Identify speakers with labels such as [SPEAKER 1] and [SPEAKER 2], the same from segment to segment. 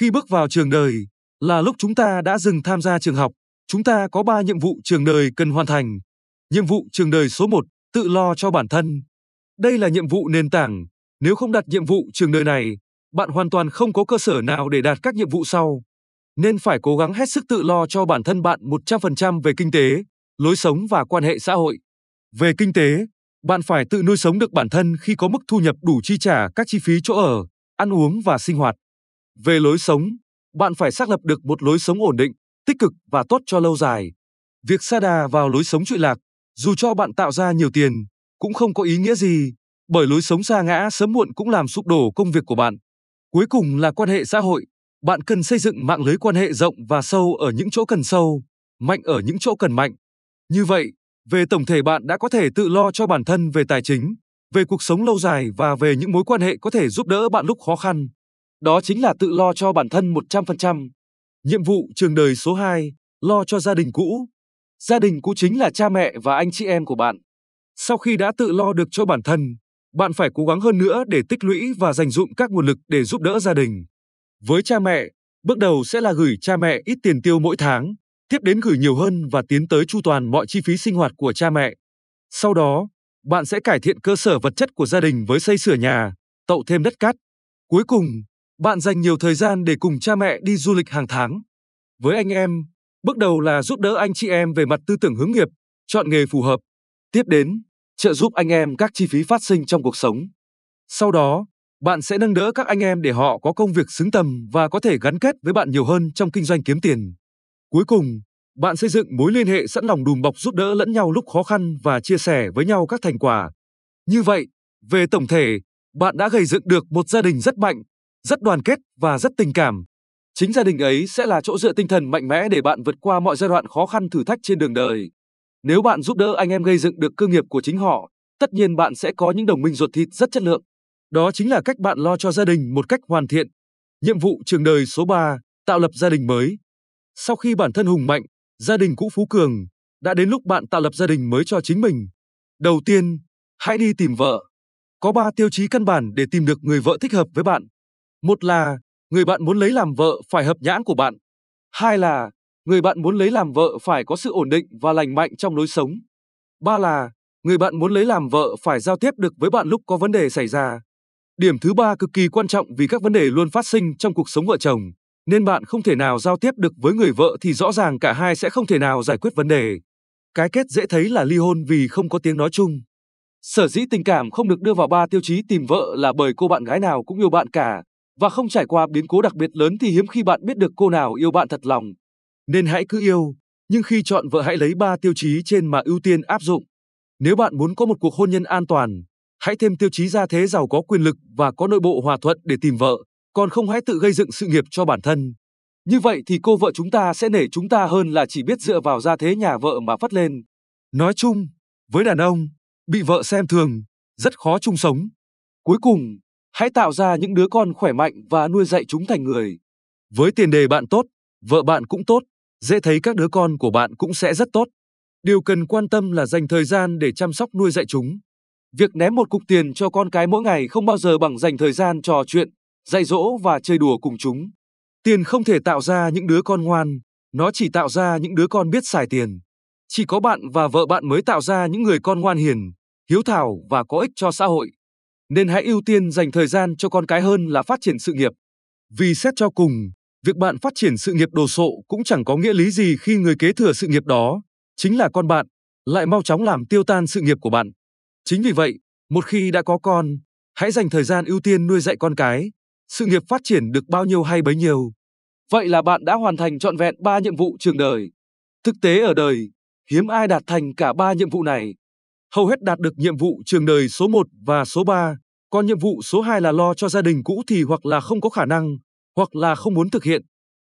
[SPEAKER 1] Khi bước vào trường đời, là lúc chúng ta đã dừng tham gia trường học, chúng ta có 3 nhiệm vụ trường đời cần hoàn thành. Nhiệm vụ trường đời số 1, tự lo cho bản thân. Đây là nhiệm vụ nền tảng, nếu không đặt nhiệm vụ trường đời này, bạn hoàn toàn không có cơ sở nào để đạt các nhiệm vụ sau. Nên phải cố gắng hết sức tự lo cho bản thân bạn 100% về kinh tế, lối sống và quan hệ xã hội. Về kinh tế, bạn phải tự nuôi sống được bản thân khi có mức thu nhập đủ chi trả các chi phí chỗ ở, ăn uống và sinh hoạt. Về lối sống, bạn phải xác lập được một lối sống ổn định, tích cực và tốt cho lâu dài. Việc sa đà vào lối sống trụy lạc, dù cho bạn tạo ra nhiều tiền, cũng không có ý nghĩa gì, bởi lối sống sa ngã sớm muộn cũng làm sụp đổ công việc của bạn. Cuối cùng là quan hệ xã hội, bạn cần xây dựng mạng lưới quan hệ rộng và sâu ở những chỗ cần sâu, mạnh ở những chỗ cần mạnh. Như vậy, về tổng thể bạn đã có thể tự lo cho bản thân về tài chính, về cuộc sống lâu dài và về những mối quan hệ có thể giúp đỡ bạn lúc khó khăn. Đó chính là tự lo cho bản thân 100%. Nhiệm vụ trường đời số 2, lo cho gia đình cũ. Gia đình cũ chính là cha mẹ và anh chị em của bạn. Sau khi đã tự lo được cho bản thân, bạn phải cố gắng hơn nữa để tích lũy và dành dụng các nguồn lực để giúp đỡ gia đình. Với cha mẹ, bước đầu sẽ là gửi cha mẹ ít tiền tiêu mỗi tháng, tiếp đến gửi nhiều hơn và tiến tới chu toàn mọi chi phí sinh hoạt của cha mẹ. Sau đó, bạn sẽ cải thiện cơ sở vật chất của gia đình với xây sửa nhà, tậu thêm đất cát. Cuối cùng, bạn dành nhiều thời gian để cùng cha mẹ đi du lịch hàng tháng. Với anh em, bước đầu là giúp đỡ anh chị em về mặt tư tưởng hướng nghiệp, chọn nghề phù hợp. Tiếp đến, trợ giúp anh em các chi phí phát sinh trong cuộc sống. Sau đó, bạn sẽ nâng đỡ các anh em để họ có công việc xứng tầm và có thể gắn kết với bạn nhiều hơn trong kinh doanh kiếm tiền. Cuối cùng, bạn xây dựng mối liên hệ sẵn lòng đùm bọc giúp đỡ lẫn nhau lúc khó khăn và chia sẻ với nhau các thành quả. Như vậy, về tổng thể, bạn đã gây dựng được một gia đình rất mạnh, rất đoàn kết và rất tình cảm. Chính gia đình ấy sẽ là chỗ dựa tinh thần mạnh mẽ để bạn vượt qua mọi giai đoạn khó khăn thử thách trên đường đời. Nếu bạn giúp đỡ anh em gây dựng được cơ nghiệp của chính họ, tất nhiên bạn sẽ có những đồng minh ruột thịt rất chất lượng. Đó chính là cách bạn lo cho gia đình một cách hoàn thiện. Nhiệm vụ trường đời số 3, tạo lập gia đình mới. Sau khi bản thân hùng mạnh, gia đình cũ phú cường, đã đến lúc bạn tạo lập gia đình mới cho chính mình. Đầu tiên, hãy đi tìm vợ. Có 3 tiêu chí căn bản để tìm được người vợ thích hợp với bạn. Một là, người bạn muốn lấy làm vợ phải hợp nhãn của bạn. Hai là, người bạn muốn lấy làm vợ phải có sự ổn định và lành mạnh trong lối sống. Ba là, người bạn muốn lấy làm vợ phải giao tiếp được với bạn lúc có vấn đề xảy ra. Điểm thứ ba cực kỳ quan trọng vì các vấn đề luôn phát sinh trong cuộc sống vợ chồng, nên bạn không thể nào giao tiếp được với người vợ thì rõ ràng cả hai sẽ không thể nào giải quyết vấn đề. Cái kết dễ thấy là ly hôn vì không có tiếng nói chung. Sở dĩ tình cảm không được đưa vào ba tiêu chí tìm vợ là bởi cô bạn gái nào cũng yêu bạn cả, và không trải qua biến cố đặc biệt lớn thì hiếm khi bạn biết được cô nào yêu bạn thật lòng. Nên hãy cứ yêu, nhưng khi chọn vợ hãy lấy ba tiêu chí trên mà ưu tiên áp dụng. Nếu bạn muốn có một cuộc hôn nhân an toàn, hãy thêm tiêu chí gia thế giàu có quyền lực và có nội bộ hòa thuận để tìm vợ, còn không hãy tự gây dựng sự nghiệp cho bản thân. Như vậy thì cô vợ chúng ta sẽ nể chúng ta hơn là chỉ biết dựa vào gia thế nhà vợ mà phất lên. Nói chung, với đàn ông, bị vợ xem thường, rất khó chung sống. Cuối cùng, hãy tạo ra những đứa con khỏe mạnh và nuôi dạy chúng thành người. Với tiền đề bạn tốt, vợ bạn cũng tốt, dễ thấy các đứa con của bạn cũng sẽ rất tốt. Điều cần quan tâm là dành thời gian để chăm sóc nuôi dạy chúng. Việc ném một cục tiền cho con cái mỗi ngày không bao giờ bằng dành thời gian trò chuyện, dạy dỗ và chơi đùa cùng chúng. Tiền không thể tạo ra những đứa con ngoan, nó chỉ tạo ra những đứa con biết xài tiền. Chỉ có bạn và vợ bạn mới tạo ra những người con ngoan hiền, hiếu thảo và có ích cho xã hội. Nên hãy ưu tiên dành thời gian cho con cái hơn là phát triển sự nghiệp. Vì xét cho cùng, việc bạn phát triển sự nghiệp đồ sộ cũng chẳng có nghĩa lý gì khi người kế thừa sự nghiệp đó, chính là con bạn, lại mau chóng làm tiêu tan sự nghiệp của bạn. Chính vì vậy, một khi đã có con, hãy dành thời gian ưu tiên nuôi dạy con cái, sự nghiệp phát triển được bao nhiêu hay bấy nhiêu. Vậy là bạn đã hoàn thành trọn vẹn 3 nhiệm vụ trường đời. Thực tế ở đời, hiếm ai đạt thành cả 3 nhiệm vụ này. Hầu hết đạt được nhiệm vụ trường đời số 1 và số 3, còn nhiệm vụ số 2 là lo cho gia đình cũ thì hoặc là không có khả năng, hoặc là không muốn thực hiện.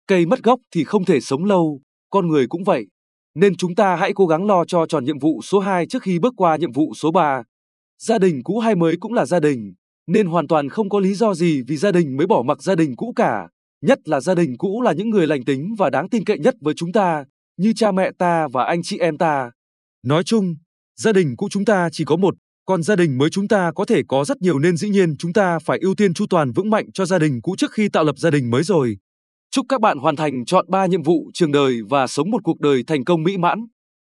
[SPEAKER 1] Cây mất gốc thì không thể sống lâu, con người cũng vậy. Nên chúng ta hãy cố gắng lo cho tròn nhiệm vụ số 2 trước khi bước qua nhiệm vụ số 3. Gia đình cũ hay mới cũng là gia đình, nên hoàn toàn không có lý do gì vì gia đình mới bỏ mặc gia đình cũ cả. Nhất là gia đình cũ là những người lành tính và đáng tin cậy nhất với chúng ta, như cha mẹ ta và anh chị em ta. Nói chung, gia đình cũ chúng ta chỉ có một, còn gia đình mới chúng ta có thể có rất nhiều nên dĩ nhiên chúng ta phải ưu tiên chu toàn vững mạnh cho gia đình cũ trước khi tạo lập gia đình mới rồi. Chúc các bạn hoàn thành chọn 3 nhiệm vụ trường đời và sống một cuộc đời thành công mỹ mãn.